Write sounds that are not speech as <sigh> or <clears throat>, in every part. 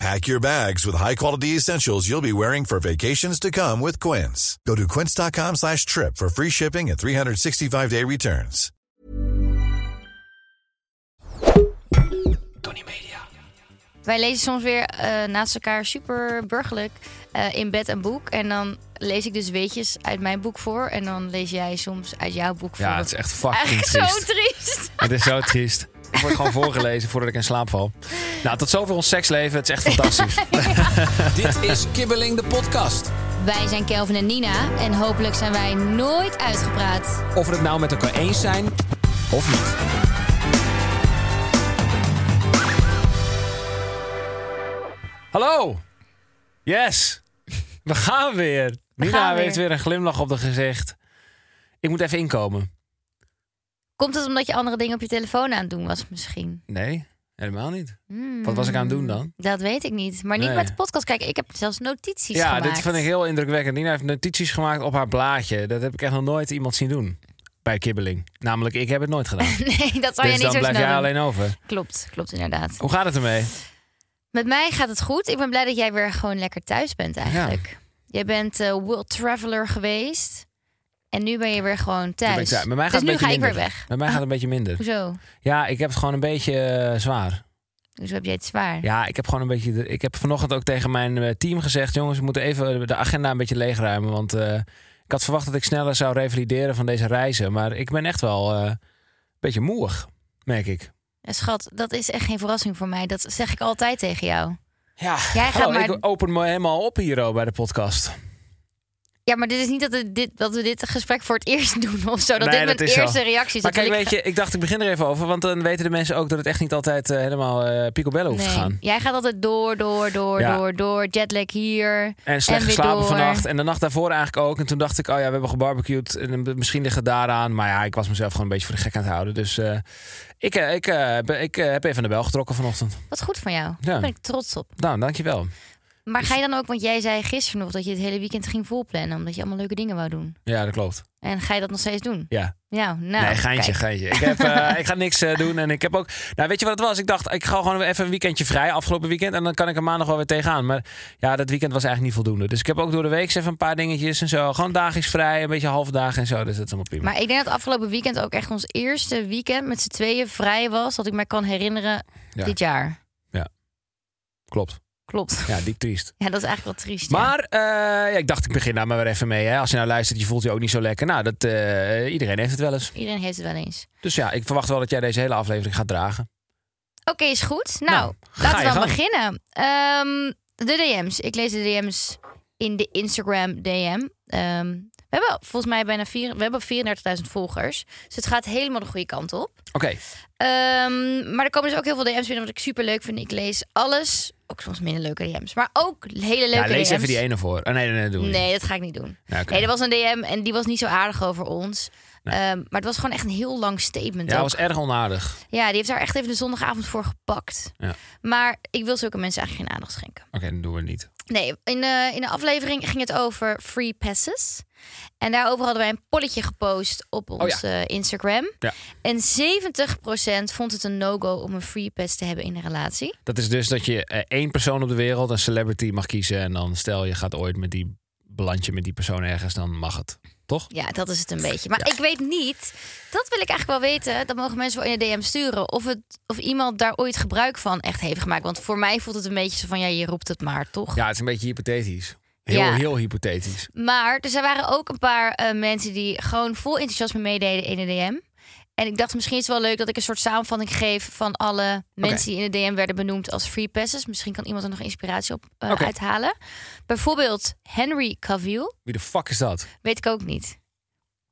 Pack your bags with high-quality essentials you'll be wearing for vacations to come with Quince. Go to quince.com slash trip for free shipping and 365-day returns. Tony Media. Wij lezen soms weer eh, naast elkaar super burgerlijk eh, in bed een boek. En dan lees ik dus weetjes uit mijn boek voor. En dan lees jij soms uit jouw boek voor. Ja, het is echt fucking Eigenlijk triest. zo triest. Het is zo triest. Ik word gewoon <laughs> voorgelezen voordat ik in slaap val. Nou, tot zover ons seksleven. Het is echt fantastisch. <laughs> Dit is Kibbeling de podcast. Wij zijn Kelvin en Nina. En hopelijk zijn wij nooit uitgepraat. Of we het nou met elkaar eens zijn of niet. Hallo! Yes! We gaan weer. Nina gaan heeft weer. weer een glimlach op de gezicht. Ik moet even inkomen. Komt het omdat je andere dingen op je telefoon aan het doen was misschien? Nee, helemaal niet. Hmm. Wat was ik aan het doen dan? Dat weet ik niet. Maar niet Nee. met de podcast kijken. Ik heb zelfs notities ja, gemaakt. dit vind ik heel indrukwekkend. Nina heeft notities gemaakt op haar blaadje. Dat heb ik echt nog nooit iemand zien doen. Bij kibbeling. Namelijk, ik heb het nooit gedaan. <laughs> Nee, dat zou je dus niet dan zo blijf jij alleen over. Klopt, klopt inderdaad. Hoe gaat het ermee? Met mij gaat het goed. Ik ben blij dat jij weer gewoon lekker thuis bent eigenlijk. Jij bent eh, world traveler geweest. En nu ben je weer gewoon thuis. Met mij gaat dus het nu een ga beetje ik weer minder. weg. Met mij gaat het een beetje minder. Hoezo? Ja, ik heb het gewoon een beetje eh, zwaar. Hoezo heb jij het zwaar? Ja, ik heb gewoon een beetje. de- Ik heb vanochtend ook tegen mijn eh, team gezegd: jongens, we moeten even de agenda een beetje leegruimen. Want eh, ik had verwacht dat ik sneller zou revalideren van deze reizen. Maar ik ben echt wel een beetje moeig, merk ik. Ja, Schat, dat is echt geen verrassing voor mij. Dat zeg ik altijd tegen jou. Ja, Jij gaat hallo, maar- ik open me helemaal op hier oh, bij de podcast. Ja, maar dit is niet dat, het dit, dat we dit gesprek voor het eerst <laughs> doen of zo. Dat Nee, dit dat mijn is zo. eerste reactie is. Maar kijk, weet je, ik dacht ik begin er even over. Want dan weten de mensen ook dat het echt niet altijd eh, helemaal eh picobello hoeft te Nee, gaan. jij gaat altijd door, door, door, Ja. door, door. Jetlag hier. En slecht En geslapen door. vannacht. En de nacht daarvoor eigenlijk ook. En toen dacht ik, oh ja, we hebben gebarbecued. En eh, misschien ligt het daaraan. Maar ja, ik was mezelf gewoon een beetje voor de gek aan het houden. Dus ik, ik, ik heb even aan de bel getrokken vanochtend. Wat goed van jou. Ja. Daar ben ik trots op. Nou, dankjewel. Maar Dus- ga je dan ook, want jij zei gisteren nog dat je het hele weekend ging volplannen. Omdat je allemaal leuke dingen wou doen. Ja, dat klopt. En ga je dat nog steeds doen? Ja. Ja, nou. nee, geintje, kijk. geintje. Ik, heb, eh, <laughs> ik ga niks eh, doen. En ik heb ook... Nou, weet je wat het was? Ik dacht, ik ga gewoon even een weekendje vrij. Afgelopen weekend. En dan kan ik er maandag wel weer tegenaan. Maar ja, dat weekend was eigenlijk niet voldoende. Dus ik heb ook door de week even een paar dingetjes en zo. Gewoon dagelijks vrij. Een beetje halve dagen en zo. Dus dat is allemaal prima. Maar ik denk dat afgelopen weekend ook echt ons eerste weekend met z'n tweeën vrij was. Dat ik me kan herinneren Ja. dit jaar. Klopt. Klopt. Ja, diep triest. Ja, dat is eigenlijk wel triest. Maar eh, ja, ik dacht, ik begin daar maar weer even mee. Hè. Als je nou luistert, je voelt je ook niet zo lekker. Nou, dat, eh, iedereen heeft het wel eens. Iedereen heeft het wel eens. Dus ja, ik verwacht wel dat jij deze hele aflevering gaat dragen. Oké, is goed. Nou, Nou, laten we dan beginnen. Ehm, de DM's. Ik lees de DM's in de Instagram DM. Ehm, we hebben volgens mij bijna vier, we hebben 34.000 volgers. Dus het gaat helemaal de goede kant op. Oké, Ehm, maar er komen dus ook heel veel DM's binnen wat ik super leuk vind. Ik lees alles. Ook soms minder leuke DM's. Maar ook hele leuke ja, lees DM's. even die ene voor. Oh, nee, nee, nee, doe dat ga ik niet doen. Oké. Nee, er was een DM en die was niet zo aardig over ons. Nee. Ehm, maar het was gewoon echt een heel lang statement. Ja, ook. was erg onaardig. Ja, die heeft daar echt even de zondagavond voor gepakt. Ja. Maar ik wil zulke mensen eigenlijk geen aandacht schenken. Oké, dan doen we het niet. Nee, in de, in de aflevering ging het over free passes. En daarover hadden wij een polletje gepost op ons Oh ja. eh, Instagram. Ja. En 70% vond het een no-go om een free pass te hebben in een relatie. Dat is dus dat je eh, één persoon op de wereld, een celebrity, mag kiezen. En dan stel je gaat ooit met die beland je met die persoon ergens, dan mag het. Toch? Ja, dat is het een beetje. Maar Ja. ik weet niet, dat wil ik eigenlijk wel weten. Dat mogen mensen wel in de DM sturen. Of, het, of iemand daar ooit gebruik van echt heeft gemaakt. Want voor mij voelt het een beetje zo van, ja, je roept het maar, toch? Ja, het is een beetje hypothetisch. Heel, Ja. heel hypothetisch. Maar er zijn- waren ook een paar eh, mensen die gewoon vol enthousiasme meededen in de DM. En ik dacht, misschien is het wel leuk dat ik een soort samenvatting geef van alle mensen die in de DM werden benoemd als free passes. Misschien kan iemand er nog inspiratie op eh, uithalen. Bijvoorbeeld Henry Cavill, Wie de fuck is dat? weet ik ook niet.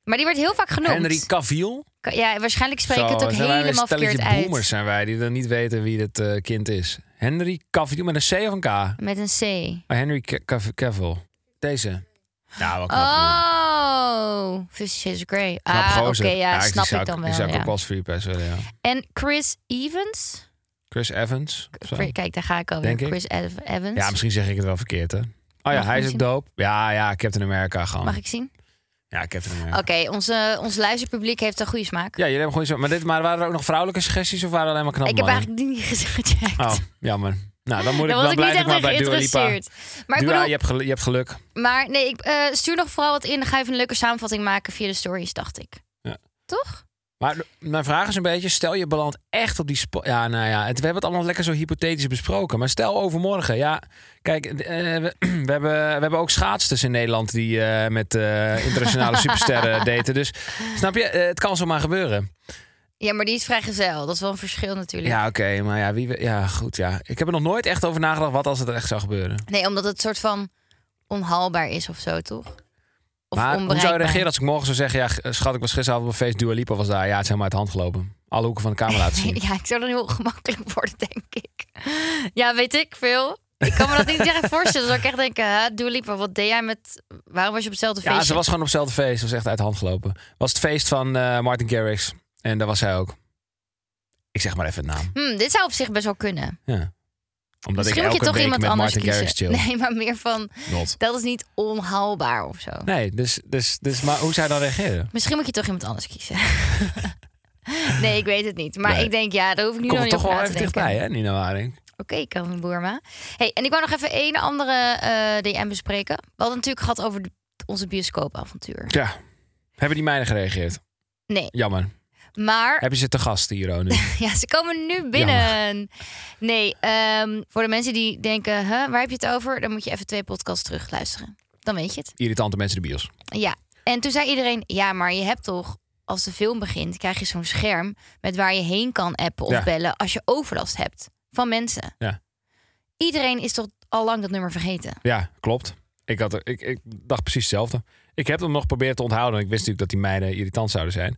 Maar die werd heel vaak genoemd. Henry Cavill? Ja, waarschijnlijk spreek ik het ook helemaal verkeerd uit. boomers zijn wij, die dan niet weten wie dit eh, kind is. Henry Cavill met een C of een K? Oh, Met een C. Henry Ca- Cav- Cavill. Deze. Ja, wel knap. Oh, Henry. Oh, Oh, Fifty Shades of Grey. Ah, oké, ja, die snap ik dan Die wel. zou ik ja. ook wel als free pass willen, ja. En Chris Evans? Chris Evans. Kijk, daar ga ik alweer. Chris Ev- Evans. Ja, misschien zeg ik het wel verkeerd, hè. Oh ja, Mag hij is ook dope. Ja, ja, Captain America gewoon. Mag ik zien? Ja, Captain America. Oké, onze, ons luisterpubliek heeft een goede smaak. Ja, jullie hebben gewoon zo. Maar, dit, maar waren er ook nog vrouwelijke suggesties of waren er alleen maar knappe ik heb eigenlijk niet gecheckt. Oh, jammer. Nou, dan moet ik dan ik niet blijf ik maar bij Dua Lipa. geïnteresseerd. Maar ik Dua, bedoel, je, hebt geluk, je hebt geluk. maar nee, ik eh, stuur nog vooral wat in. Dan ga je even een leuke samenvatting maken via de stories, dacht ik. Ja. Toch? Maar mijn vraag is een beetje, stel je belandt echt op die. Ja, nou ja, het, we hebben het allemaal lekker zo hypothetisch besproken. Maar stel overmorgen, ja, kijk, eh, we, <clears throat> we, hebben, we hebben ook schaatsters in Nederland die eh, met eh, internationale <laughs> supersterren daten. Dus snap je, het kan zomaar gebeuren. Ja, maar die is vrijgezel. Dat is wel een verschil natuurlijk. Ja, oké, maar ja, wie, we- ja, goed, ja. Ik heb er nog nooit echt over nagedacht wat als het echt zou gebeuren. Nee, omdat het soort van onhaalbaar is of zo, toch? Of maar hoe zou je reageren als ik morgen zou zeggen, ja, schat, ik was gisteravond op een feest, Dua Lipa was daar. Ja, het is helemaal uit de hand gelopen. Alle hoeken van de kamer laten zien. <laughs> Ja, ik zou dan heel gemakkelijk worden, denk ik. Ja, weet ik veel. Ik kan me dat niet echt voorstellen. Dan zou ik echt denken, hè, Dua Lipa, wat deed jij met... Waarom was je op hetzelfde feestje? Ja, ze was gewoon op hetzelfde feest. Ze was echt uit de hand gelopen. Was het feest van eh, Martin Garrix. En daar was zij ook. Ik zeg maar even een naam. Hmm, dit zou op zich best wel kunnen. Ja. Omdat Misschien ik moet je toch week iemand met anders Martin Garrix kiezen. chill. Nee, maar meer van, Not. dat is niet onhaalbaar of zo. Nee, dus, dus, dus maar hoe zou je dan reageren? Misschien moet je toch iemand anders kiezen. <laughs> nee, ik weet het niet. Maar Nee. ik denk, ja, daar hoef ik nu Komt nog niet toch over wel na even te denken. dichtbij, hè, Nina Waring? Oké, Calvin Boerma. Hey, en ik wou nog even één andere eh, DM bespreken. We hadden natuurlijk gehad over de- onze bioscoopavontuur. Ja. Hebben die meiden gereageerd? Nee, Jammer. Maar Heb je ze te gast hier, oh, <laughs> nu? ja, ze komen nu binnen. Nee, ehm, voor de mensen die denken, huh, waar heb je het over? Dan moet je even twee podcasts terug luisteren. Dan weet je het. Irritante mensen in de bios. Ja, en toen zei iedereen, ja, maar je hebt toch, als de film begint, krijg je zo'n scherm met waar je heen kan appen of Ja. bellen als je overlast hebt van mensen. Ja. Iedereen is toch al lang dat nummer vergeten. Ja, klopt. Ik, had, er- ik, ik dacht precies hetzelfde. Ik heb hem nog geprobeerd te onthouden. Ik wist natuurlijk dat die meiden irritant zouden zijn.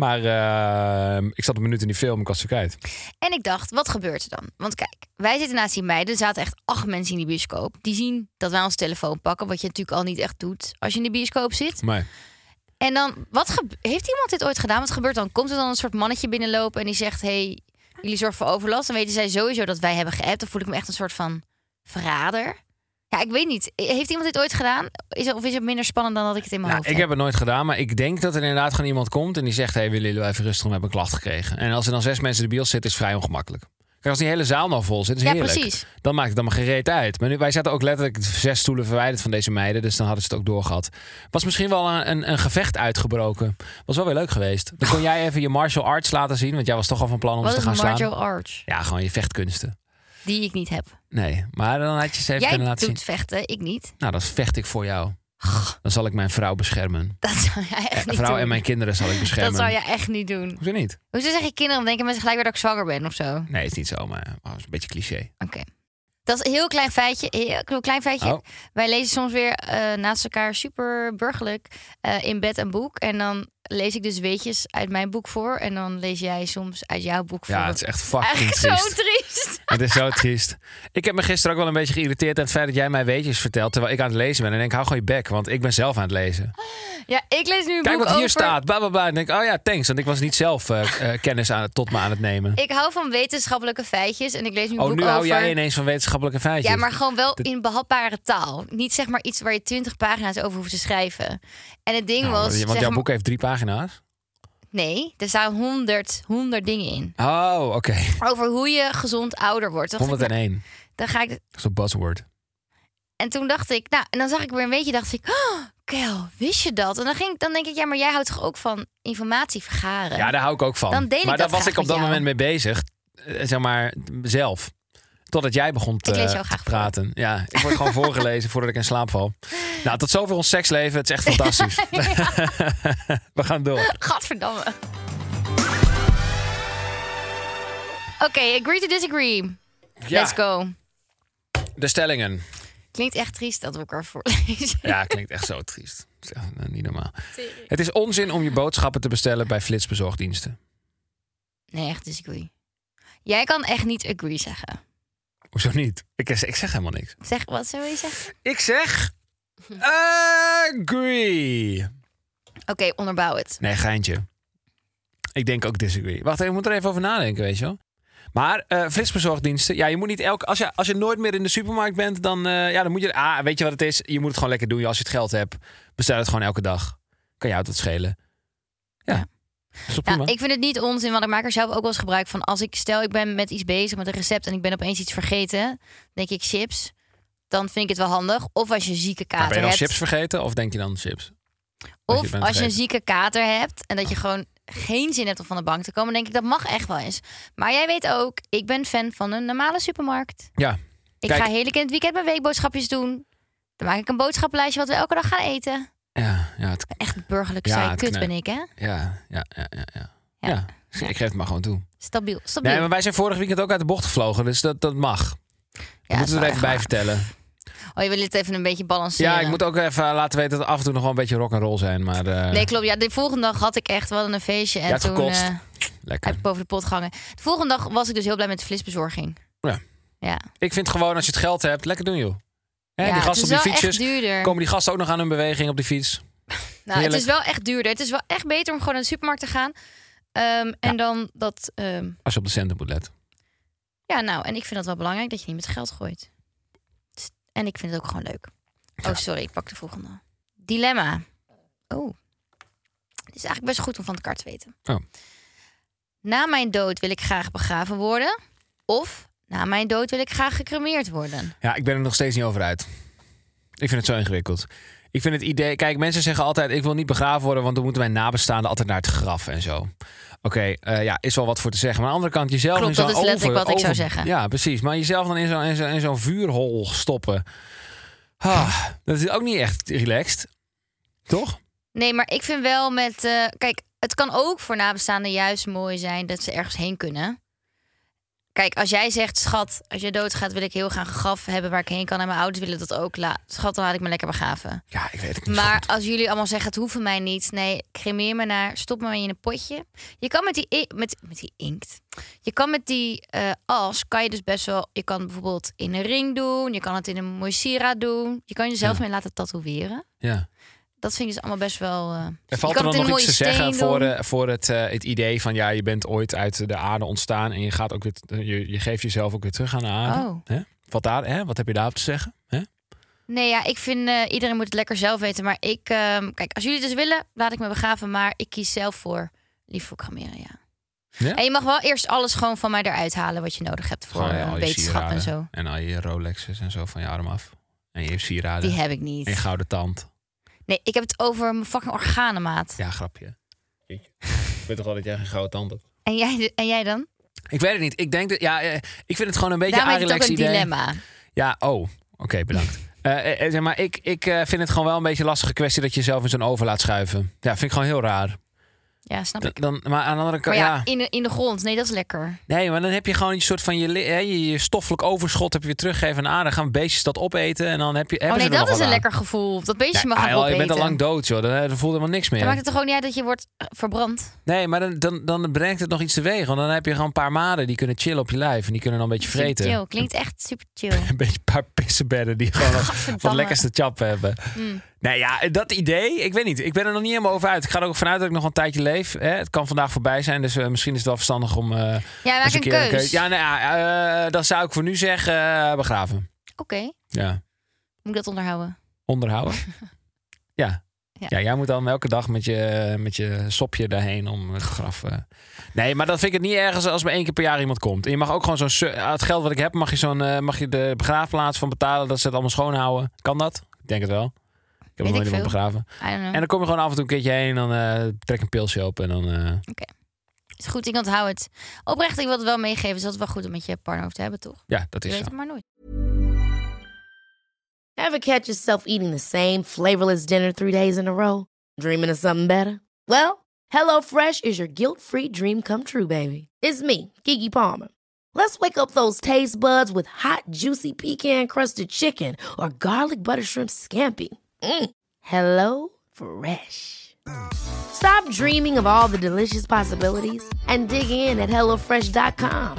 Maar eh, ik zat een minuut in die film. Ik was ze kwijt. En ik dacht, wat gebeurt er dan? Want kijk, wij zitten naast die meiden. Er zaten echt acht mensen in die bioscoop. Die zien dat wij ons telefoon pakken. Wat je natuurlijk al niet echt doet als je in de bioscoop zit. Maar En dan, wat heeft iemand dit ooit gedaan? Wat gebeurt dan? Komt er dan een soort mannetje binnenlopen en die zegt... hey, jullie zorgen voor overlast. Dan weten zij sowieso dat wij hebben geappt. Dan voel ik me echt een soort van verrader. Ja, ik weet niet. Heeft iemand dit ooit gedaan? Is het, of is het minder spannend dan dat ik het in mijn Nou, hoofd ik heb het nooit gedaan, maar ik denk dat er inderdaad gewoon iemand komt en die zegt: Hey, willen jullie even rustig? We hebben een klacht gekregen. En als er dan zes mensen in de bios zitten, is het vrij ongemakkelijk. Kijk, als die hele zaal nou vol zit, is Ja, heerlijk. precies. Dan maakt het allemaal gereed uit. Maar nu, wij zaten ook letterlijk zes stoelen verwijderd van deze meiden, dus dan hadden ze het ook doorgehad. Was misschien wel een, een, een gevecht uitgebroken. Was wel weer leuk geweest. Dan kon jij even je martial arts laten zien, want jij was toch al van plan om Wat ze te gaan slaan. Arch? Ja, gewoon je vechtkunsten. Die ik niet heb. Nee, maar dan had je ze even Jij kunnen laten doet zien. vechten, ik niet. Nou, dan vecht ik voor jou. Dan zal ik mijn vrouw beschermen. Dat zou jij echt niet vrouw doen. en mijn kinderen zal ik Dat beschermen. zou je echt niet doen. Hoezo niet? Hoezo zeg je kinderen? Dan denken mensen gelijk weer dat ik zwanger ben of zo. Oké. Nee, is niet zo, maar oh, is een beetje cliché. Dat is een heel klein feitje. Heel, heel klein feitje. Oh. Wij lezen soms weer eh, naast elkaar super burgerlijk eh, in bed een boek. En dan lees ik dus weetjes uit mijn boek voor. En dan lees jij soms uit jouw boek voor. Ja, het is echt fucking triest. zo triest. <laughs> Het is zo triest. Ik heb me gisteren ook wel een beetje geïrriteerd aan het feit dat jij mij weetjes vertelt terwijl ik aan het lezen ben. En denk, hou gewoon je bek, want ik ben zelf aan het lezen. Ja, ik lees nu een Kijk boek wat hier over... staat, bla bla bla. En denk, oh ja, thanks. Want ik was niet zelf eh, kennis aan, tot me aan het nemen. Ik hou van wetenschappelijke feitjes. En ik lees nu een Oh, boek nu hou over... jij ineens van wetenschappelijke feitjes. Ja, maar gewoon wel in behapbare taal. Niet zeg maar iets waar je twintig pagina's over hoeft te schrijven. En het ding Nou, was... want jouw maar- boek heeft drie pagina's. Nee, er staan honderd, honderd dingen in. Oh, oké. Over hoe je gezond ouder wordt. Dacht ik, nou, 101. dan ga ik... Dat is een buzzword. En toen dacht ik... Nou, en dan zag ik weer een beetje, dacht ik... Oh, Kel, wist je dat? En dan, ging, ik- dan denk ik, ja, maar jij houdt toch ook van informatie vergaren? Ja, daar hou ik ook van. Dan deel ik maar daar was ik op dat jou. moment mee bezig. Eh, Zeg maar, zelf. Totdat jij begon te, Ik lees jou graag te praten. Ja, ik word gewoon <laughs> voorgelezen voordat ik in slaap val. Nou, tot zover ons seksleven. Het is echt fantastisch. <laughs> <laughs> We gaan door. Gadverdamme. Oké, agree to disagree. Ja, Let's go. de stellingen. Klinkt echt triest dat we elkaar voorlezen. Ja, klinkt echt zo triest. Het is echt, eh, niet normaal. Het is onzin om je boodschappen te bestellen bij flitsbezorgdiensten. Nee, echt disagree. Jij kan echt niet agree zeggen. Hoezo niet? Ik, ik zeg helemaal niks. Zeg, wat zou je zeggen? Ik zeg agree. Oké, onderbouw het. Nee, geintje. Ik denk ook disagree. Wacht, ik moet er even over nadenken, weet je wel. Maar eh flitsbezorgdiensten, ja, je moet niet elke. Als je, als je nooit meer in de supermarkt bent, dan, eh, ja, dan moet je. Ah, weet je wat het is? Je moet het gewoon lekker doen. Als je het geld hebt, bestel het gewoon elke dag. Kan jou dat schelen? Ja. Ja. Ja, prima? ik vind het niet onzin, want ik maak er zelf ook wel eens gebruik van. Als ik stel, ik ben met iets bezig met een recept en ik ben opeens iets vergeten, denk ik chips. Dan vind ik het wel handig. Of als je een zieke Maar ben kater je dan hebt. chips vergeten of denk je dan chips? Je Of als je een zieke kater hebt en dat je gewoon geen zin hebt om van de bank te komen, denk ik dat mag echt wel eens. Maar jij weet ook, ik ben fan van een normale supermarkt. Ja. Ik Kijk. ga heerlijk in het weekend mijn weekboodschapjes doen. Dan maak ik een boodschappenlijstje wat we elke dag gaan eten. Ja, ja, het, Echt burgerlijk Ja, saai kut ben ik, hè? ja, ja, ja, ja, ja. Ja. Ja, dus ik geef het maar gewoon toe. Stabiel, stabiel. Nee, maar wij zijn vorig weekend ook uit de bocht gevlogen, dus dat, dat mag. ja, We moeten is er even bij vertellen. Oh, je wil het even een beetje balanceren. Ja, ik moet ook even laten weten dat we af en toe nog wel een beetje rock and roll zijn, maar eh, Nee, klopt. Ja, de volgende dag had ik echt wel een feestje. En Ja, het toen gekotst. eh, lekker. heb ik boven de pot gehangen. De volgende dag was ik dus heel blij met de flitsbezorging. Ja. Ja, Ik vind gewoon als je het geld hebt, lekker doen joh. Hè, ja die gasten het op die fietsjes, komen die gasten ook nog aan hun beweging op die fiets. <laughs> nou, het is wel echt duurder. Het is wel echt beter om gewoon naar de supermarkt te gaan. Ehm, en dan dat... ehm, Als je op de centen moet letten. ja, nou, en ik vind dat wel belangrijk dat je niet met geld gooit. En ik vind het ook gewoon leuk. Oh, sorry, ik pak de volgende. Dilemma. Oh. Het is eigenlijk best goed om van elkaar te weten. Oh. Na mijn dood wil ik graag begraven worden. Of na mijn dood wil ik graag gecremeerd worden. Ja, ik ben er nog steeds niet over uit. Ik vind het zo ingewikkeld. Ik vind het idee... Kijk, mensen zeggen altijd... ik wil niet begraven worden... want dan moeten mijn nabestaanden altijd naar het graf en zo. Oké, eh, ja, is wel wat voor te zeggen. Maar aan de andere kant, jezelf Klopt, in zo'n dat is letterlijk over- wat ik zou zeggen. Ja, precies. Maar jezelf dan in zo'n in zo, in zo'n vuurhol stoppen... Ah, dat is ook niet echt relaxed. Toch? Nee, maar ik vind wel met... eh, kijk, het kan ook voor nabestaanden juist mooi zijn dat ze ergens heen kunnen. Kijk, als jij zegt, schat, als je doodgaat wil ik heel graag een graf hebben waar ik heen kan. En mijn ouders willen dat ook. La schat, dan laat ik me lekker begraven. Ja, ik weet het niet Maar als jullie allemaal zeggen, het hoeft van mij niet. Nee, cremeer me naar, stop me in een potje. Je kan met die, met, met die inkt. Je kan met die eh, as, kan je dus best wel... Je kan bijvoorbeeld in een ring doen. Je kan het in een mooi sieraad doen. Je kan jezelf Ja. mee laten tatoeëren. Ja. Dat vind ik dus allemaal best wel... eh, Er je valt er dan nog een iets te zeggen voor, eh, voor het, eh, het idee van... ja, je bent ooit uit de aarde ontstaan... en je, gaat ook weer, je, je geeft jezelf ook weer terug aan de aarde. Oh. Hè? Wat, daar, hè? Wat heb je daarop te zeggen? Hè? Nee, ja, ik vind eh, iedereen moet het lekker zelf weten. Maar ik, ehm, kijk, als jullie het dus willen, laat ik me begraven. Maar ik kies zelf voor lief voor ja. Ja? En je mag wel eerst alles gewoon van mij eruit halen wat je nodig hebt voor Gewoon, eh, je wetenschap en zo. En al je Rolexes en zo van je arm af. En je sieraden. Die heb ik En je niet. gouden tand. Nee, ik heb het over mijn fucking organenmaat. Ja, grapje. Ik weet toch wel dat jij geen gouden tand hebt? En, jij, en jij dan? Ik weet het niet. Ik denk dat... Ja, eh, ik vind het gewoon een beetje Daarom heet het ook een idee. dilemma. Ja, oh. Oké, bedankt. <laughs> Eh, eh, zeg maar, ik, ik eh, vind het gewoon wel een beetje een lastige kwestie dat je jezelf in zo'n oven laat schuiven. Ja, vind ik gewoon heel raar. Ja, snap Dan, ik. dan, maar aan de andere Maar kant, ja, ja. In, de, in de grond. Nee, dat is lekker. Nee, maar dan heb je gewoon een soort van je, je, je stoffelijk overschot heb je weer teruggeven aan de aarde. Gaan beestjes dat opeten en dan heb je. Oh nee, er dat is een aan. lekker gevoel. Dat beestje Ja, mag ah, gaan joh, je bent al lang dood, joh. Dan, dan voelt helemaal niks Dan meer. maakt het toch gewoon niet uit dat je wordt eh, verbrand? Nee, maar dan, dan, dan brengt het nog iets teweeg. Want dan heb je gewoon een paar maden die kunnen chillen op je lijf. En die kunnen dan een beetje vreten. chill. Klinkt echt super chill. <laughs> Een beetje een paar pissenbedden die gewoon <laughs> wat lekkerste chap hebben. Mm. Nee, ja, dat idee, ik weet niet. Ik ben er nog niet helemaal over uit. Ik ga er ook vanuit dat ik nog een tijdje leef. Hè. Het kan vandaag voorbij zijn, dus eh, misschien is het wel verstandig om... eh, Ja, maak een keer keus. Ja, nou ja, eh, dan zou ik voor nu zeggen begraven. Oké, Ja. moet ik dat onderhouden? Onderhouden. <laughs> ja. Ja. ja. jij moet dan elke dag met je, met je sopje daarheen om het graf... Nee, maar dat vind ik het niet ergens als maar één keer per jaar iemand komt. En je mag ook gewoon zo'n... ah, Het geld wat ik heb, mag je, zo'n, mag je de begraafplaats van betalen... dat ze het allemaal schoonhouden. Kan dat? Ik denk het wel. Ik heb Weet nog iemand begraven. En dan kom je gewoon af en toe een keertje heen... en dan eh, trek een pilsje op en dan... eh, Is goed, ik onthoud het. Oprecht, ik wil het wel meegeven. Dus dat is wel goed om met je partner over te hebben, toch? ja, dat Je is weet zo. het maar nooit. Ever catch yourself eating the same flavorless dinner three days in a row? Dreaming of something better? Well, HelloFresh is your guilt-free dream come true, baby. It's me, Kiki Palmer. Let's wake up those taste buds with hot, juicy pecan-crusted chicken or garlic butter shrimp scampi. Mm. Hello Fresh. Stop dreaming of all the delicious possibilities and dig in at HelloFresh.com.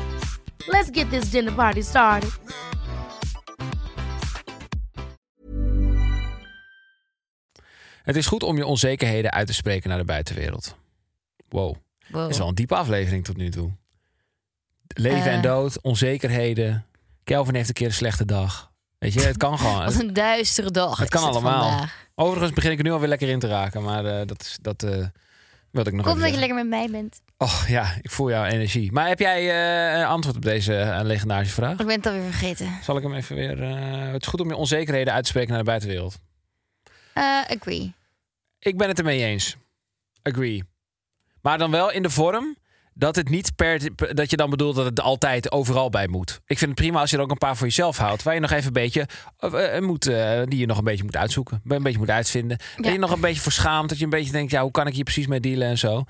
Let's get this dinner party started. Het is goed om je onzekerheden uit te spreken naar de buitenwereld. Wow, Wow. dat is wel een diepe aflevering tot nu toe. Leven en Eh. dood, onzekerheden. Kelvin heeft een keer een slechte dag. Weet je, het kan gewoon. Wat een duistere dag. Het kan is allemaal. vandaag. Overigens begin ik er nu alweer lekker in te raken. Maar eh, dat, is, dat eh, wilde ik nog Kom even dat je lekker met mij bent. Oh ja, ik voel jouw energie. Maar heb jij eh, een antwoord op deze eh, legendarische vraag? Ik ben het alweer vergeten. Zal ik hem even weer... eh, het is goed om je onzekerheden uit te spreken naar de buitenwereld. Eh, agree. Ik ben het ermee eens. Agree. Maar dan wel in de vorm dat het niet per, dat je dan bedoelt dat het altijd overal bij moet. Ik vind het prima als je er ook een paar voor jezelf houdt, waar je nog even een beetje eh, moet, eh, die je nog een beetje moet uitzoeken, een beetje moet uitvinden, dat Ja. je nog een beetje voor schaamt, dat je een beetje denkt, ja, hoe kan ik hier precies mee dealen en zo.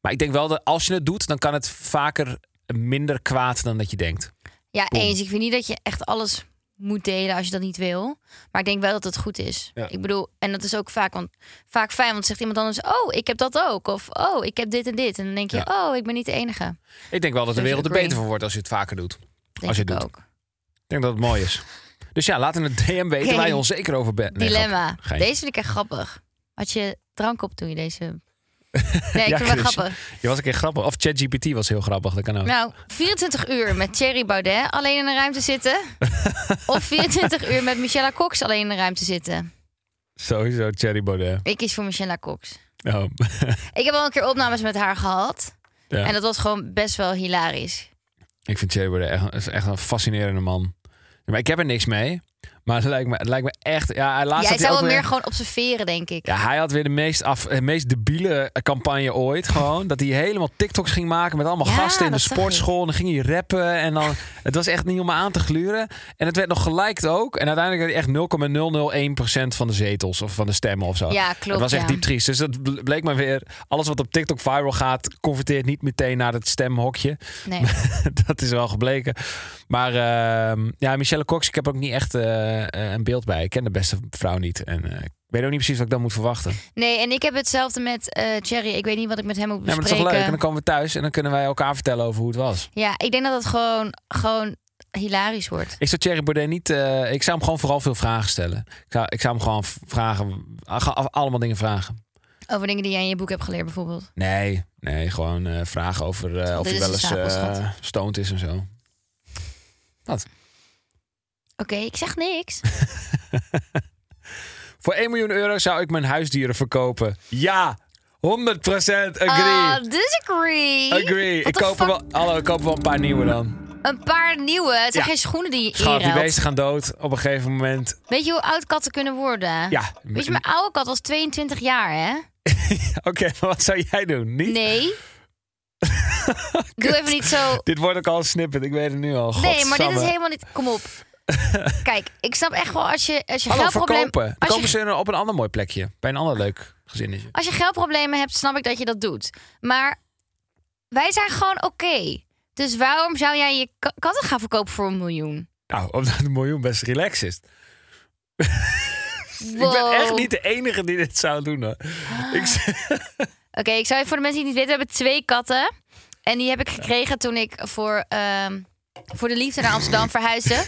Maar ik denk wel dat als je het doet, dan kan het vaker minder kwaad dan dat je denkt. Ja, Boom. eens. Ik vind niet dat je echt alles moet delen als je dat niet wil. Maar ik denk wel dat het goed is. Ja. Ik bedoel, en dat is ook vaak, want, vaak fijn. Want zegt iemand anders, oh, ik heb dat ook. Of, oh, ik heb dit en dit. En dan denk je, Ja. oh, ik ben niet de enige. Ik denk wel dat de Dus wereld er beter van wordt als je het vaker doet. Denk Als je het doet. ook. Ik denk dat het mooi is. Dus ja, laat in het DM weten waar je onzeker over bent. Nee, Dilemma. Deze vind ik echt grappig. Had je drank op toen je deze... Nee, ik Ja, vind het wel grappig. Je was een keer grappig. Of ChatGPT was heel grappig. Dat kan ook. Nou, 24 uur met Thierry Baudet alleen in een ruimte zitten. <laughs> of 24 uur met Michelle Cox alleen in een ruimte zitten. Sowieso Cherry Baudet. Ik kies voor Michelle Cox. Oh. <laughs> Ik heb al een keer opnames met haar gehad. ja. En dat was gewoon best wel hilarisch. Ik vind Cherry Baudet echt, echt een fascinerende man. Maar ik heb er niks mee. Maar het lijkt me, het lijkt me echt... Ja, hij laatst hij zou hem weer- meer gewoon observeren, denk ik. Ja, hij had weer de meest, af, de meest debiele campagne ooit. Gewoon. Dat hij helemaal TikToks ging maken met allemaal Ja, gasten in de sportschool. En dan ging hij rappen. En dan, <laughs> het was echt niet om aan te gluren. En het werd nog geliked ook. En uiteindelijk had hij echt 0,001% van de zetels of van de stemmen of zo. Ja, klopt. dat was echt ja. diep triest. Dus dat ble- bleek maar weer. Alles wat op TikTok viral gaat, converteert niet meteen naar het stemhokje. Nee. <laughs> dat is wel gebleken. Maar ehm, ja, Michelle Cox, ik heb ook niet echt eh, eh, een beeld bij. Ik ken de beste vrouw niet. En eh, ik weet ook niet precies wat ik dan moet verwachten. nee, en ik heb hetzelfde met eh Thierry. Ik weet niet wat ik met hem moet Ja, maar dat is bespreken. toch leuk? En dan komen we thuis en dan kunnen wij elkaar vertellen over hoe het was. Ja, ik denk dat het gewoon, gewoon hilarisch wordt. Ik zou Thierry Baudet niet... eh, ik zou hem gewoon vooral veel vragen stellen. Ik zou, ik zou hem gewoon vragen... ah, allemaal dingen vragen. Over dingen die jij in je boek hebt geleerd, bijvoorbeeld. Nee, nee gewoon eh, vragen over eh, of hij wel een eens eh stoned is en zo. Oké, ik zeg niks. <laughs> Voor 1 miljoen euro zou ik mijn huisdieren verkopen. Ja, 100% agree. Ah, disagree. agree. What Ik koop, er wel, hallo, ik koop wel een paar nieuwe dan. Een paar nieuwe. Het zijn Ja. geen schoenen die je Schat, die beesten gaan dood op een gegeven moment. Weet je hoe oud katten kunnen worden? Ja, Weet je, mijn oude kat was 22 jaar, hè? <laughs> Oké, maar wat zou jij doen? Niet? Nee. <laughs> Doe even niet zo. Dit wordt ook al een snippet, ik weet het nu al. Nee, maar dit is helemaal niet. Kom op. <laughs> Kijk, ik snap echt wel als je, als je Hallo, geldprobleem. verkopen. Dan Als komen je, ze op een ander mooi plekje. Bij een ander leuk gezinnetje. als je geldproblemen hebt, snap ik dat je dat doet. Maar wij zijn gewoon oké. Dus waarom zou jij je ka- katten gaan verkopen voor een miljoen? Nou, omdat een miljoen best relaxed is. <laughs> Ik ben Wow. echt niet de enige die dit zou doen hoor. <gasps> Ik, z- <laughs> Oké, ik zou voor de mensen die het niet weten, we hebben twee katten. En die heb ik gekregen toen ik voor, ehm, voor de liefde naar Amsterdam verhuisde.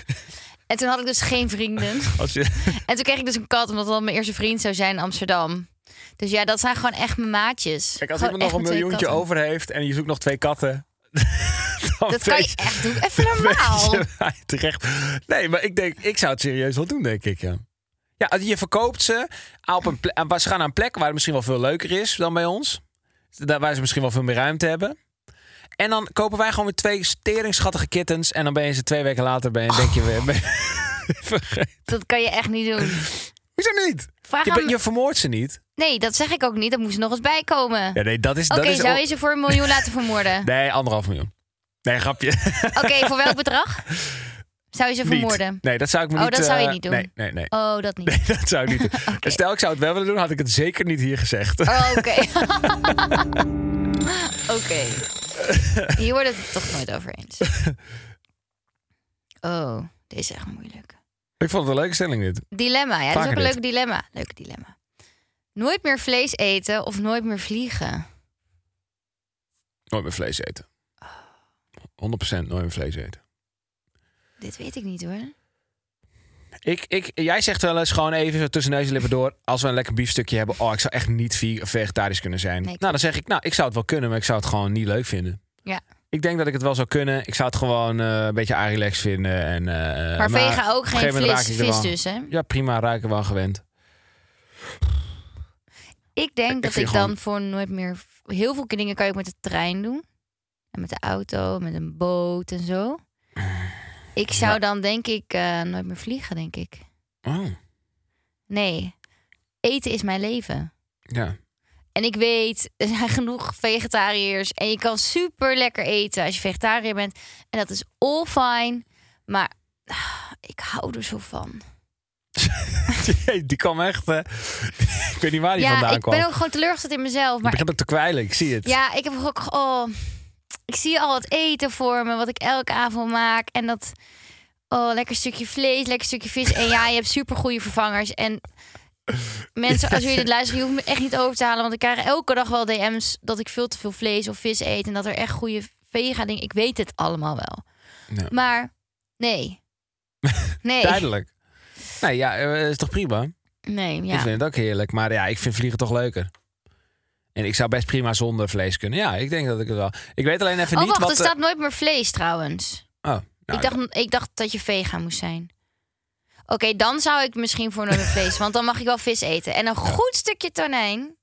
En toen had ik dus geen vrienden. <laughs> als je, En toen kreeg ik dus een kat, omdat dat mijn eerste vriend zou zijn in Amsterdam. Dus ja, dat zijn gewoon echt mijn maatjes. kijk, als iemand nog een miljoentje over heeft en je zoekt nog twee katten. <laughs> Dat kan je echt doen. Even <laughs> normaal. terecht. Nee, maar ik denk, ik zou het serieus wel doen, denk ik. Ja, ja je verkoopt ze op een plek. Ze gaan naar een plek waar het misschien wel veel leuker is dan bij ons. Daar waar ze misschien wel veel meer ruimte hebben. En dan kopen wij gewoon weer twee steringschattige kittens. En dan ben je ze twee weken later, ben je, denk je weer. Ben je <laughs> vergeten. Dat kan je echt niet doen. Hoezo niet? Vraag Je, aan... je vermoordt ze niet. Nee, dat zeg ik ook niet. Dat moest nog eens bij komen. Ja, nee, dat is. Oké, is zou je ze voor een miljoen laten vermoorden? <laughs> Nee, anderhalf miljoen. Nee, grapje. Oké, <laughs> voor welk bedrag? Zou je ze Niet. vermoorden? Nee, dat zou ik me Oh, niet... dat zou je eh, niet doen. Nee, nee, nee. Oh, dat niet. Nee, dat zou ik niet doen. En Stel, ik zou het wel willen doen, had ik het zeker niet hier gezegd. Oh, Oké. Oké. <laughs> Hier wordt het toch nooit over eens. <laughs> Oh, deze is echt moeilijk. Ik vond het een leuke stelling dit. Dilemma, ja, dat is ook een leuk dilemma. Leuk dilemma. Nooit meer vlees eten of nooit meer vliegen? Nooit meer vlees eten. 100% nooit meer vlees eten. Dit weet ik niet hoor. Ik, ik, jij zegt wel eens gewoon even zo tussen neus en lippen door... als we een lekker biefstukje hebben... oh, ik zou echt niet ve- vegetarisch kunnen zijn. Nee, nou, dan zeg ik, nou, ik zou het wel kunnen... maar ik zou het gewoon niet leuk vinden. Ja. Ik denk dat ik het wel zou kunnen. Ik zou het gewoon eh, een beetje arilex vinden. En, eh, Maar vega ook geen moment vis, ik dus, hè? Ja, prima, ruiken wel gewend. Ik denk dat ik gewoon- dan voor nooit meer... Heel veel dingen kan ook met de trein doen. En met de auto, met een boot en zo. Ik zou Ja. dan denk ik eh, nooit meer vliegen, denk ik. Oh, Nee. Eten is mijn leven. ja. En ik weet, er zijn genoeg vegetariërs. En je kan super lekker eten als je vegetariër bent. En dat is all fine. Maar ah, ik hou er zo van. <laughs> die kwam echt... ik weet niet waar die ja, vandaan ik kwam. ben ook gewoon teleurgesteld in mezelf. Maar begint ook te kwijlen, ik zie het. ja, ik heb ook... Oh, ik zie al het eten voor me, wat ik elke avond maak. En dat... Oh, lekker stukje vlees, lekker stukje vis. En ja, je hebt super goede vervangers. En <laughs> mensen, als jullie dit luisteren, je hoeft me echt niet over te halen. Want ik krijg elke dag wel DM's dat ik veel te veel vlees of vis eet. En dat er echt goede vega dingen... Ik weet het allemaal wel. Ja. Maar nee. <laughs> Nee. Duidelijk. Nee, ja, eh, is toch prima? Nee, Ik ja. vind het ook heerlijk. Maar ja, ik vind vliegen toch leuker. En ik zou best prima zonder vlees kunnen. Ja, ik denk dat ik het wel. Ik weet alleen even Oh, niet wacht, wat... er staat nooit meer vlees trouwens. Oh, nou, ik, dacht, ik dacht dat je vega moest zijn. Oké, dan zou ik misschien voor nooit meer <laughs> vlees. Want dan mag ik wel vis eten. En een goed stukje tonijn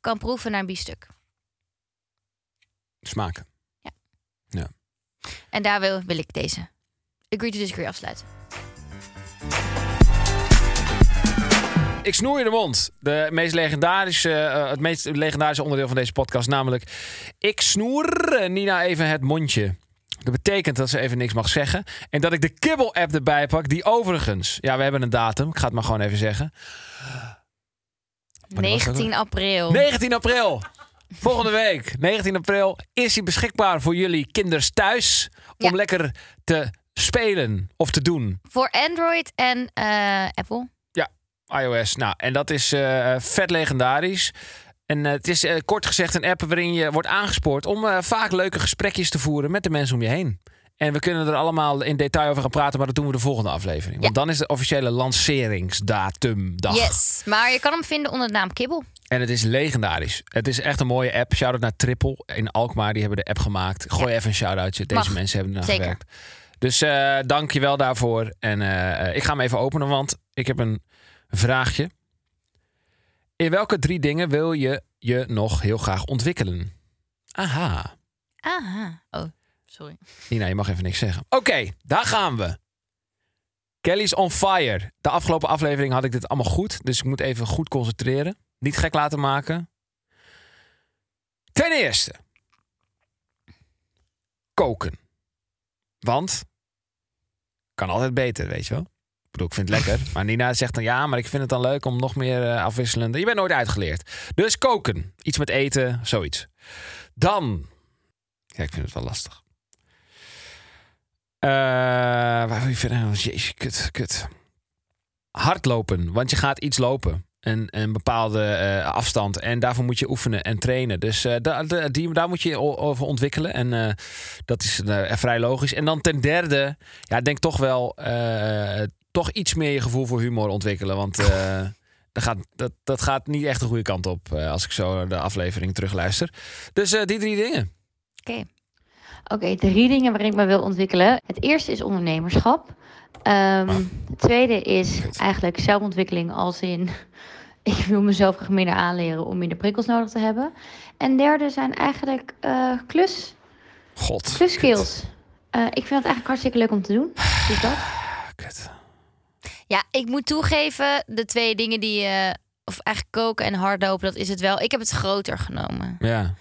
kan proeven naar een biefstuk. smaken. En daar wil, wil ik deze Agree to Disagree afsluiten. Ik snoer je de mond. De meest legendarische, eh, het meest legendarische onderdeel van deze podcast. Namelijk, ik snoer eh, Nina even het mondje. Dat betekent dat ze even niks mag zeggen. En dat ik de kibbel-app erbij pak. Die overigens, ja, we hebben een datum. Ik ga het maar gewoon even zeggen. Wanneer was dat 19 april. 19 april. Volgende week, 19 april, is hij beschikbaar voor jullie kinders thuis. Om Ja. lekker te spelen of te doen. Voor Android en eh, Apple. iOS. Nou, en dat is eh, vet legendarisch. En eh, het is eh, kort gezegd een app waarin je wordt aangespoord om vaak leuke gesprekjes te voeren met de mensen om je heen. En we kunnen er allemaal in detail over gaan praten, maar dat doen we de volgende aflevering. Want dan is de officiële lanceringsdatumdag. Yes. Maar je kan hem vinden onder de naam Kibbel. En het is legendarisch. Het is echt een mooie app. Shout-out naar Triple in Alkmaar. Die hebben de app gemaakt. Gooi even een shout-outje. Deze Mag. mensen hebben Zeker. gewerkt. Dus dank je wel daarvoor. En ik ga hem even openen, want ik heb een vraagje. In welke drie dingen wil je je nog heel graag ontwikkelen? Aha. Aha. Oh, sorry. Nina, je mag even niks zeggen. Oké, daar gaan we. Kelly's on fire. De afgelopen aflevering had ik dit allemaal goed. Dus ik moet even goed concentreren. Niet gek laten maken. Ten eerste. Koken. Want. Kan altijd beter, weet je wel. Ik bedoel, ik vind het lekker. Maar Nina zegt dan ja, maar ik vind het dan leuk om nog meer eh, afwisselende. Je bent nooit uitgeleerd. Dus koken. Iets met eten, zoiets. Dan. Ja, ik vind het wel lastig. Eh, waar wil je verder? Oh, Jezus, kut, kut. Hardlopen, want je gaat iets lopen. Een, een bepaalde eh, afstand. En daarvoor moet je oefenen en trainen. Dus die, daar moet je over ontwikkelen. En dat is vrij logisch. En dan ten derde, ja, denk toch wel toch iets meer je gevoel voor humor ontwikkelen. Want eh, dat, gaat, dat, dat gaat niet echt de goede kant op. eh, als ik zo de aflevering terugluister. Dus eh, die drie dingen. Oké. Oké, drie dingen waarin ik me wil ontwikkelen. Het eerste is ondernemerschap. Ehm, Het tweede is eigenlijk zelfontwikkeling als in... <laughs> Ik wil mezelf graag minder aanleren om minder prikkels nodig te hebben. En derde zijn eigenlijk klus, God. klusskills. Ik vind het eigenlijk hartstikke leuk om te doen. Dus dat. Kut. Ja, ik moet toegeven, de twee dingen die je... Of eigenlijk koken en hardlopen, dat is het wel. Ik heb het groter genomen. Ja.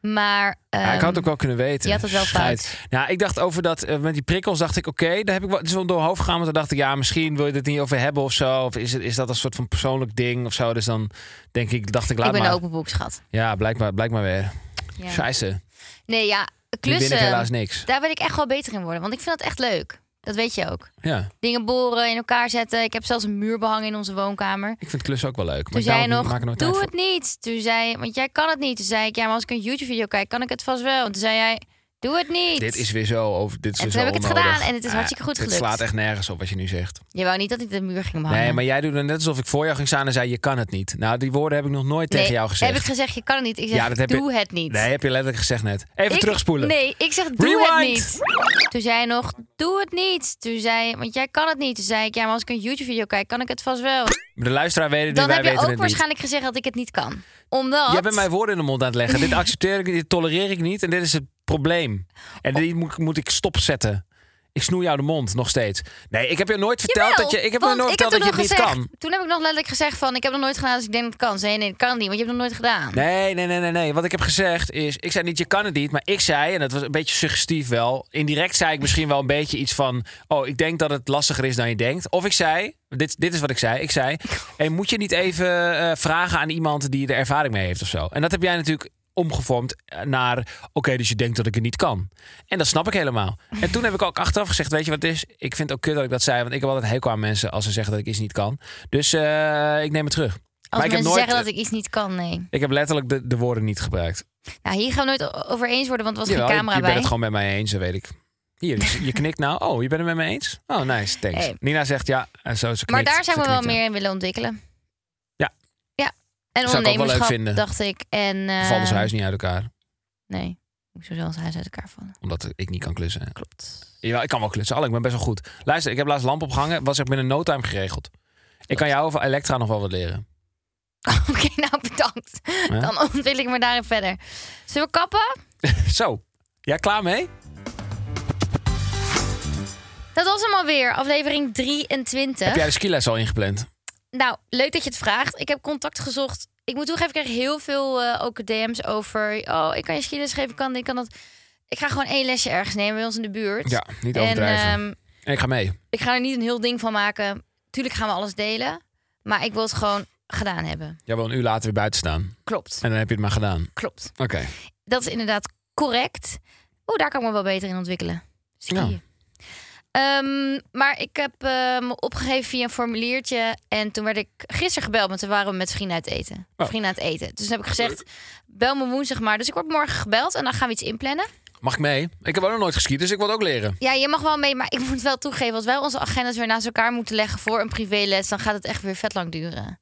Maar... Ja, ik had ehm, het ook wel kunnen weten. je had het wel fout. Ja, ik dacht over dat eh, met die prikkels dacht ik oké, daar heb ik wel het is wel door hoofd gegaan, maar toen dacht ik ja, misschien wil je het niet over hebben of zo, of is het is dat een soort van persoonlijk ding of zo. Dus dan denk ik, dacht ik laat ik ben maar. een open boek, schat. Ja, blijkbaar, blijkbaar weer. Ja. Scheisse. Nee, ja, Nu win ik klussen, helaas niks. daar wil ik echt wel beter in worden. Want ik vind dat echt leuk. Dat weet je ook. Ja, Dingen boren, in elkaar zetten. Ik heb zelfs een muur behangen in onze woonkamer. ik vind klussen ook wel leuk. Maar Toen zei nog, maak er nooit doe voor. het niet. Toen zei want jij kan het niet. Toen zei ik, ja, maar als ik een YouTube-video kijk, kan ik het vast wel. En toen zei jij, Doe het niet. Dit is weer zo over. Dit is En toen zo heb ik het onnodig. gedaan en het is hartstikke goed Het gelukt. slaat echt nergens op wat je nu zegt. Je wou niet dat ik de muur ging behangen. Nee, maar jij doet het net alsof ik voor jou ging staan en zei: Je kan het niet. Nou, die woorden heb ik nog nooit Nee, tegen jou gezegd. Heb ik gezegd, je kan het niet. Ik zeg, Ja, dat heb je- doe het niet. Nee, heb je letterlijk gezegd net. Even Ik- terugspoelen. Nee, ik zeg, doe het niet. Toen zei je nog, doe het niet. Toen zei je, want jij kan het niet. Toen zei ik, ja, maar als ik een YouTube-video kijk, kan ik het vast wel. De luisteraar weet het Dan niet, heb wij je ook het niet. waarschijnlijk gezegd dat ik het niet kan. Omdat... Jij bent mij woorden in de mond aan het leggen. Dit accepteer ik dit tolereer ik niet. En dit is het probleem. En die moet, moet ik stopzetten. Ik snoei jou de mond nog steeds. Nee, ik heb je nooit verteld Jawel, dat je. Ik heb je nooit verteld dat je het niet kan. Toen heb ik nog letterlijk gezegd van, ik heb nog nooit gedaan, dus ik denk dat het kan. Zei je, nee, dat kan niet, want je hebt het nog nooit gedaan. Nee, nee, nee, nee, nee. Wat ik heb gezegd is, ik zei niet, je kan het niet, maar ik zei, en dat was een beetje suggestief wel, indirect zei ik misschien wel een beetje iets van, oh, ik denk dat het lastiger is dan je denkt. Of ik zei, dit, dit is wat ik zei, ik zei, hey, moet je niet even eh, vragen aan iemand die er ervaring mee heeft of zo? En dat heb jij natuurlijk omgevormd naar, oké, dus je denkt dat ik het niet kan. En dat snap ik helemaal. En toen heb ik ook achteraf gezegd, weet je wat het is? Ik vind het ook kut dat ik dat zei, want ik heb altijd hekel aan mensen als ze zeggen dat ik iets niet kan. Dus eh, ik neem het terug. Als maar ik mensen heb nooit, zeggen dat ik iets niet kan, nee. ik heb letterlijk de, de woorden niet gebruikt. Nou, hier gaan we nooit over eens worden, want er was geen camera je bent bij. het gewoon met mij eens, dat weet ik. Hier, je knikt nou. Oh, je bent het met me eens? Oh, nice, thanks. Hey. Nina zegt ja, en zo ze Maar knikt, daar zou ze ik me wel meer in willen ontwikkelen. Ja. Ja. En Zou ik leuk ondernemerschap, vinden. dacht ik. En, eh, Valt ons huis niet uit elkaar, Nee, ik zou zelfs huis uit elkaar vallen. omdat ik niet kan klussen. Klopt. Ja, ik kan wel klussen, al, ik ben best wel goed. Luister, ik heb laatst lamp opgehangen, was echt binnen no time geregeld. Ik kan jou over Elektra nog wel wat leren. <laughs> Oké, nou bedankt. Ja? Dan ontwil ik me daarin verder. Zullen we kappen? <laughs> Zo, jij klaar mee? Dat was hem alweer, aflevering 23. Heb jij de skiles al ingepland? Nou, leuk dat je het vraagt. Ik heb contact gezocht. Ik moet toegeven, ik krijg heel veel eh, ook DM's over... Oh, ik kan je skiles geven, ik kan dit, kan dat. Ik ga gewoon één lesje ergens nemen bij ons in de buurt. Ja, niet en overdrijven. ehm, en ik ga mee. ik ga er niet een heel ding van maken. Tuurlijk gaan we alles delen. Maar ik wil het gewoon gedaan hebben. Jij wil een uur later weer buiten staan. Klopt, En dan heb je het maar gedaan. klopt. Oké. Dat is inderdaad correct. Oeh, daar kan ik me wel beter in ontwikkelen. Skiën. Ja. Ehm, maar ik heb me opgegeven via een formuliertje. En toen werd ik gisteren gebeld, want toen waren we met vrienden uit eten. Oh. Vrienden aan het eten. Dus toen heb ik gezegd, bel me woensdag maar. Dus ik word morgen gebeld en dan gaan we iets inplannen. Mag ik mee? Ik heb ook nog nooit geskiet, dus ik wil ook leren. Ja, je mag wel mee, maar ik moet wel toegeven... als wij onze agendas weer naast elkaar moeten leggen voor een privéles... dan gaat het echt weer vet lang duren.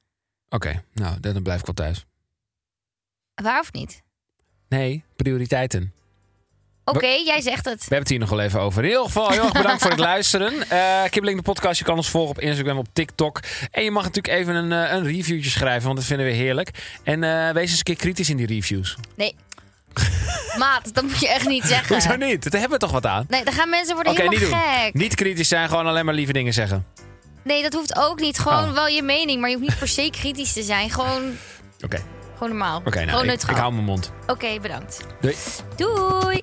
Oké, nou, dan blijf ik wel thuis. Waar of niet? Nee, prioriteiten. Oké, jij zegt het. We hebben het hier nog wel even over. In ieder geval, heel erg bedankt voor het luisteren. <laughs> Eh Kibbeling de podcast. Je kan ons volgen op Instagram, op TikTok. En je mag natuurlijk even een, eh, een reviewtje schrijven, want dat vinden we heerlijk. En eh, wees eens een keer kritisch in die reviews. Nee. <laughs> Maat, dat moet je echt niet zeggen. <laughs> Hoezo niet? Daar hebben we toch wat aan? Nee, dan gaan mensen worden niet helemaal doen. gek. Niet kritisch zijn, gewoon alleen maar lieve dingen zeggen. Nee, dat hoeft ook niet. Gewoon Oh. wel je mening, maar je hoeft niet per se kritisch te zijn. Gewoon, Oké, gewoon normaal. oké, nou, gewoon ik, neutraal. ik hou mijn mond. Oké, bedankt. Doei. Doei.